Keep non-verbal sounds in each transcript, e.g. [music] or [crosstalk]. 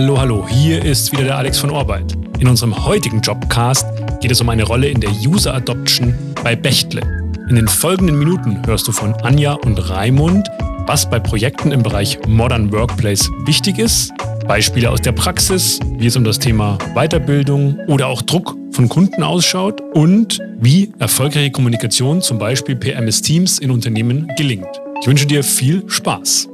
Hallo, hallo, hier ist wieder der Alex von Orbeit. In unserem heutigen Jobcast geht es um eine Rolle in der User Adoption bei Bechtle. In den folgenden Minuten hörst du von Anja und Raimund, was bei Projekten im Bereich Modern Workplace wichtig ist, Beispiele aus der Praxis, wie es um das Thema Weiterbildung oder auch Druck von Kunden ausschaut und wie erfolgreiche Kommunikation zum Beispiel per MS Teams in Unternehmen gelingt. Ich wünsche dir viel Spaß.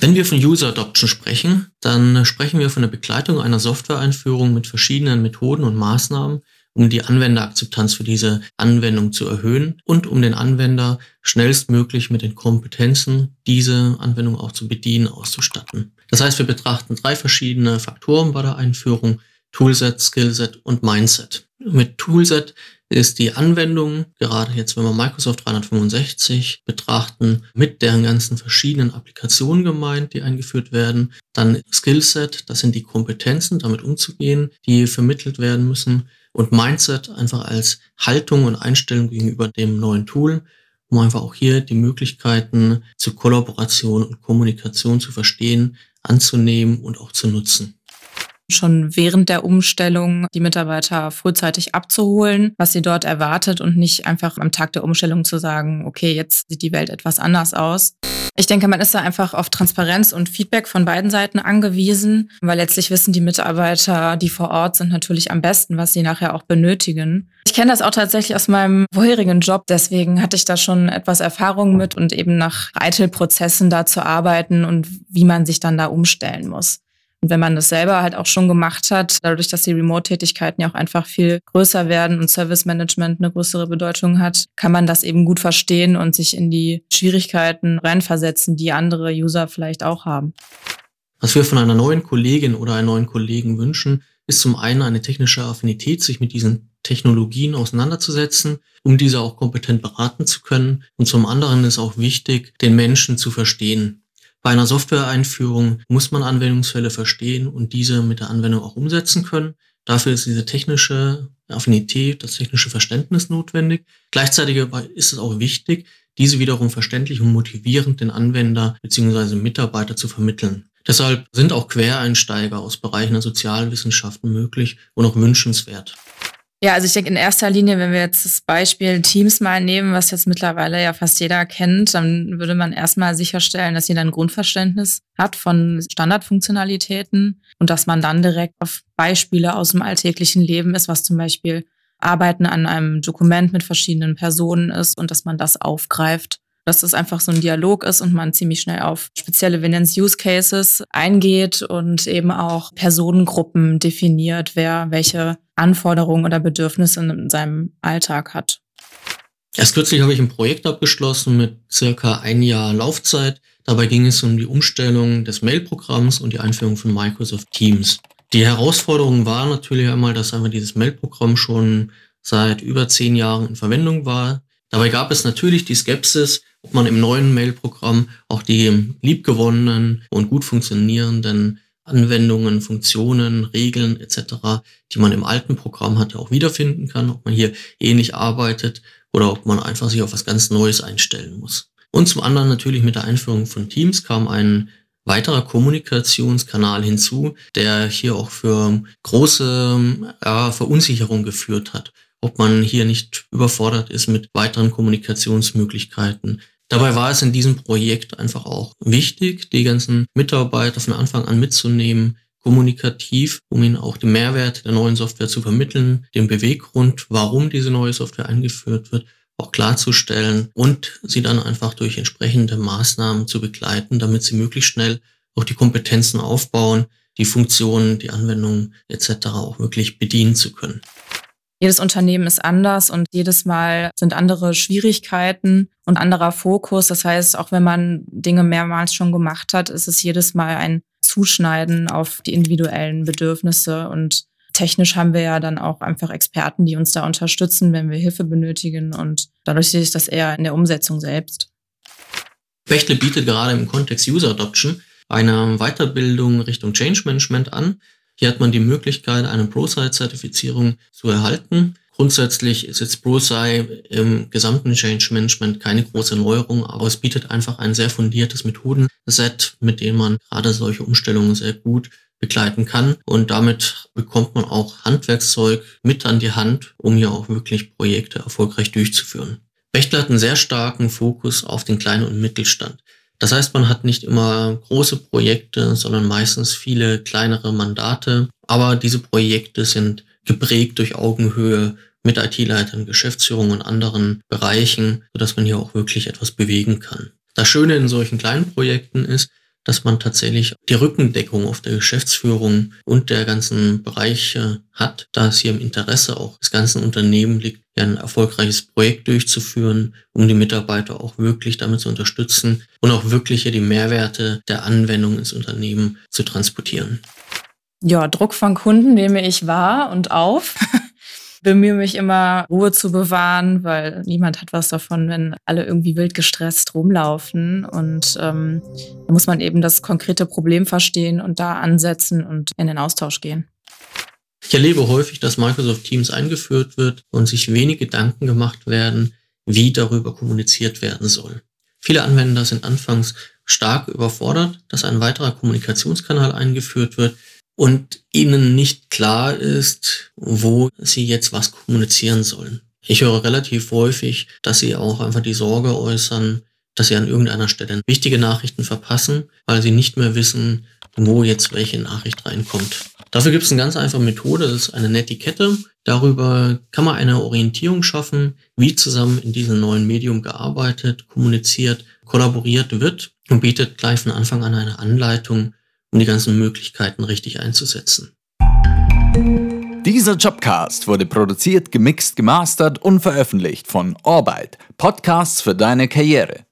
Wenn wir von User Adoption sprechen, dann sprechen wir von der Begleitung einer Software-Einführung mit verschiedenen Methoden und Maßnahmen, um die Anwenderakzeptanz für diese Anwendung zu erhöhen und um den Anwender schnellstmöglich mit den Kompetenzen, diese Anwendung auch zu bedienen, auszustatten. Das heißt, wir betrachten drei verschiedene Faktoren bei der Einführung, Toolset, Skillset und Mindset. Mit Toolset ist die Anwendung, gerade jetzt, wenn wir Microsoft 365 betrachten, mit deren ganzen verschiedenen Applikationen gemeint, die eingeführt werden. Dann Skillset, das sind die Kompetenzen, damit umzugehen, die vermittelt werden müssen. Und Mindset einfach als Haltung und Einstellung gegenüber dem neuen Tool, um einfach auch hier die Möglichkeiten zur Kollaboration und Kommunikation zu verstehen, anzunehmen und auch zu nutzen schon während der Umstellung die Mitarbeiter frühzeitig abzuholen, was sie dort erwartet und nicht einfach am Tag der Umstellung zu sagen, okay, jetzt sieht die Welt etwas anders aus. Ich denke, man ist da einfach auf Transparenz und Feedback von beiden Seiten angewiesen, weil letztlich wissen die Mitarbeiter, die vor Ort sind, natürlich am besten, was sie nachher auch benötigen. Ich kenne das auch tatsächlich aus meinem vorherigen Job, deswegen hatte ich da schon etwas Erfahrung mit und eben nach Eitelprozessen da zu arbeiten und wie man sich dann da umstellen muss. Und wenn man das selber halt auch schon gemacht hat, dadurch, dass die Remote-Tätigkeiten ja auch einfach viel größer werden und Service Management eine größere Bedeutung hat, kann man das eben gut verstehen und sich in die Schwierigkeiten reinversetzen, die andere User vielleicht auch haben. Was wir von einer neuen Kollegin oder einem neuen Kollegen wünschen, ist zum einen eine technische Affinität, sich mit diesen Technologien auseinanderzusetzen, um diese auch kompetent beraten zu können. Und zum anderen ist auch wichtig, den Menschen zu verstehen. Bei einer Software-Einführung muss man Anwendungsfälle verstehen und diese mit der Anwendung auch umsetzen können. Dafür ist diese technische Affinität, das technische Verständnis notwendig. Gleichzeitig ist es auch wichtig, diese wiederum verständlich und motivierend den Anwender bzw. Mitarbeiter zu vermitteln. Deshalb sind auch Quereinsteiger aus Bereichen der Sozialwissenschaften möglich und auch wünschenswert. Ja, also ich denke in erster Linie, wenn wir jetzt das Beispiel Teams mal nehmen, was jetzt mittlerweile ja fast jeder kennt, dann würde man erstmal sicherstellen, dass jeder ein Grundverständnis hat von Standardfunktionalitäten und dass man dann direkt auf Beispiele aus dem alltäglichen Leben ist, was zum Beispiel Arbeiten an einem Dokument mit verschiedenen Personen ist und dass man das aufgreift dass das einfach so ein Dialog ist und man ziemlich schnell auf spezielle, es Use Cases, eingeht und eben auch Personengruppen definiert, wer welche Anforderungen oder Bedürfnisse in seinem Alltag hat. Erst kürzlich habe ich ein Projekt abgeschlossen mit circa ein Jahr Laufzeit. Dabei ging es um die Umstellung des Mail-Programms und die Einführung von Microsoft Teams. Die Herausforderung war natürlich einmal, dass einfach dieses Mail-Programm schon seit über zehn Jahren in Verwendung war. Dabei gab es natürlich die Skepsis, ob man im neuen Mail-Programm auch die liebgewonnenen und gut funktionierenden Anwendungen, Funktionen, Regeln etc., die man im alten Programm hatte, auch wiederfinden kann, ob man hier ähnlich arbeitet oder ob man einfach sich auf was ganz Neues einstellen muss. Und zum anderen natürlich mit der Einführung von Teams kam ein weiterer Kommunikationskanal hinzu, der hier auch für große ja, Verunsicherung geführt hat ob man hier nicht überfordert ist mit weiteren Kommunikationsmöglichkeiten. Dabei war es in diesem Projekt einfach auch wichtig, die ganzen Mitarbeiter von Anfang an mitzunehmen, kommunikativ, um ihnen auch den Mehrwert der neuen Software zu vermitteln, den Beweggrund, warum diese neue Software eingeführt wird, auch klarzustellen und sie dann einfach durch entsprechende Maßnahmen zu begleiten, damit sie möglichst schnell auch die Kompetenzen aufbauen, die Funktionen, die Anwendungen etc. auch wirklich bedienen zu können. Jedes Unternehmen ist anders und jedes Mal sind andere Schwierigkeiten und anderer Fokus. Das heißt, auch wenn man Dinge mehrmals schon gemacht hat, ist es jedes Mal ein Zuschneiden auf die individuellen Bedürfnisse und technisch haben wir ja dann auch einfach Experten, die uns da unterstützen, wenn wir Hilfe benötigen und dadurch sehe ich das eher in der Umsetzung selbst. Bechtle bietet gerade im Kontext User Adoption eine Weiterbildung Richtung Change Management an. Hier hat man die Möglichkeit, eine ProSite-Zertifizierung zu erhalten. Grundsätzlich ist jetzt Bullseye im gesamten Change Management keine große Neuerung, aber es bietet einfach ein sehr fundiertes Methodenset, mit dem man gerade solche Umstellungen sehr gut begleiten kann. Und damit bekommt man auch Handwerkszeug mit an die Hand, um ja auch wirklich Projekte erfolgreich durchzuführen. Bechtle hat einen sehr starken Fokus auf den kleinen und Mittelstand. Das heißt, man hat nicht immer große Projekte, sondern meistens viele kleinere Mandate. Aber diese Projekte sind geprägt durch Augenhöhe mit IT-Leitern, Geschäftsführung und anderen Bereichen, sodass man hier auch wirklich etwas bewegen kann. Das Schöne in solchen kleinen Projekten ist, dass man tatsächlich die Rückendeckung auf der Geschäftsführung und der ganzen Bereiche hat, da es hier im Interesse auch des ganzen Unternehmens liegt, ja ein erfolgreiches Projekt durchzuführen, um die Mitarbeiter auch wirklich damit zu unterstützen und auch wirklich hier die Mehrwerte der Anwendung ins Unternehmen zu transportieren. Ja, Druck von Kunden nehme ich wahr und auf. [laughs] bemühe mich immer, Ruhe zu bewahren, weil niemand hat was davon, wenn alle irgendwie wild gestresst rumlaufen. Und ähm, da muss man eben das konkrete Problem verstehen und da ansetzen und in den Austausch gehen. Ich erlebe häufig, dass Microsoft Teams eingeführt wird und sich wenig Gedanken gemacht werden, wie darüber kommuniziert werden soll. Viele Anwender sind anfangs stark überfordert, dass ein weiterer Kommunikationskanal eingeführt wird, und ihnen nicht klar ist, wo sie jetzt was kommunizieren sollen. Ich höre relativ häufig, dass sie auch einfach die Sorge äußern, dass sie an irgendeiner Stelle wichtige Nachrichten verpassen, weil sie nicht mehr wissen, wo jetzt welche Nachricht reinkommt. Dafür gibt es eine ganz einfache Methode, das ist eine Netiquette. Darüber kann man eine Orientierung schaffen, wie zusammen in diesem neuen Medium gearbeitet, kommuniziert, kollaboriert wird und bietet gleich von Anfang an eine Anleitung, um die ganzen Möglichkeiten richtig einzusetzen. Dieser Jobcast wurde produziert, gemixt, gemastert und veröffentlicht von Orbit, Podcasts für deine Karriere.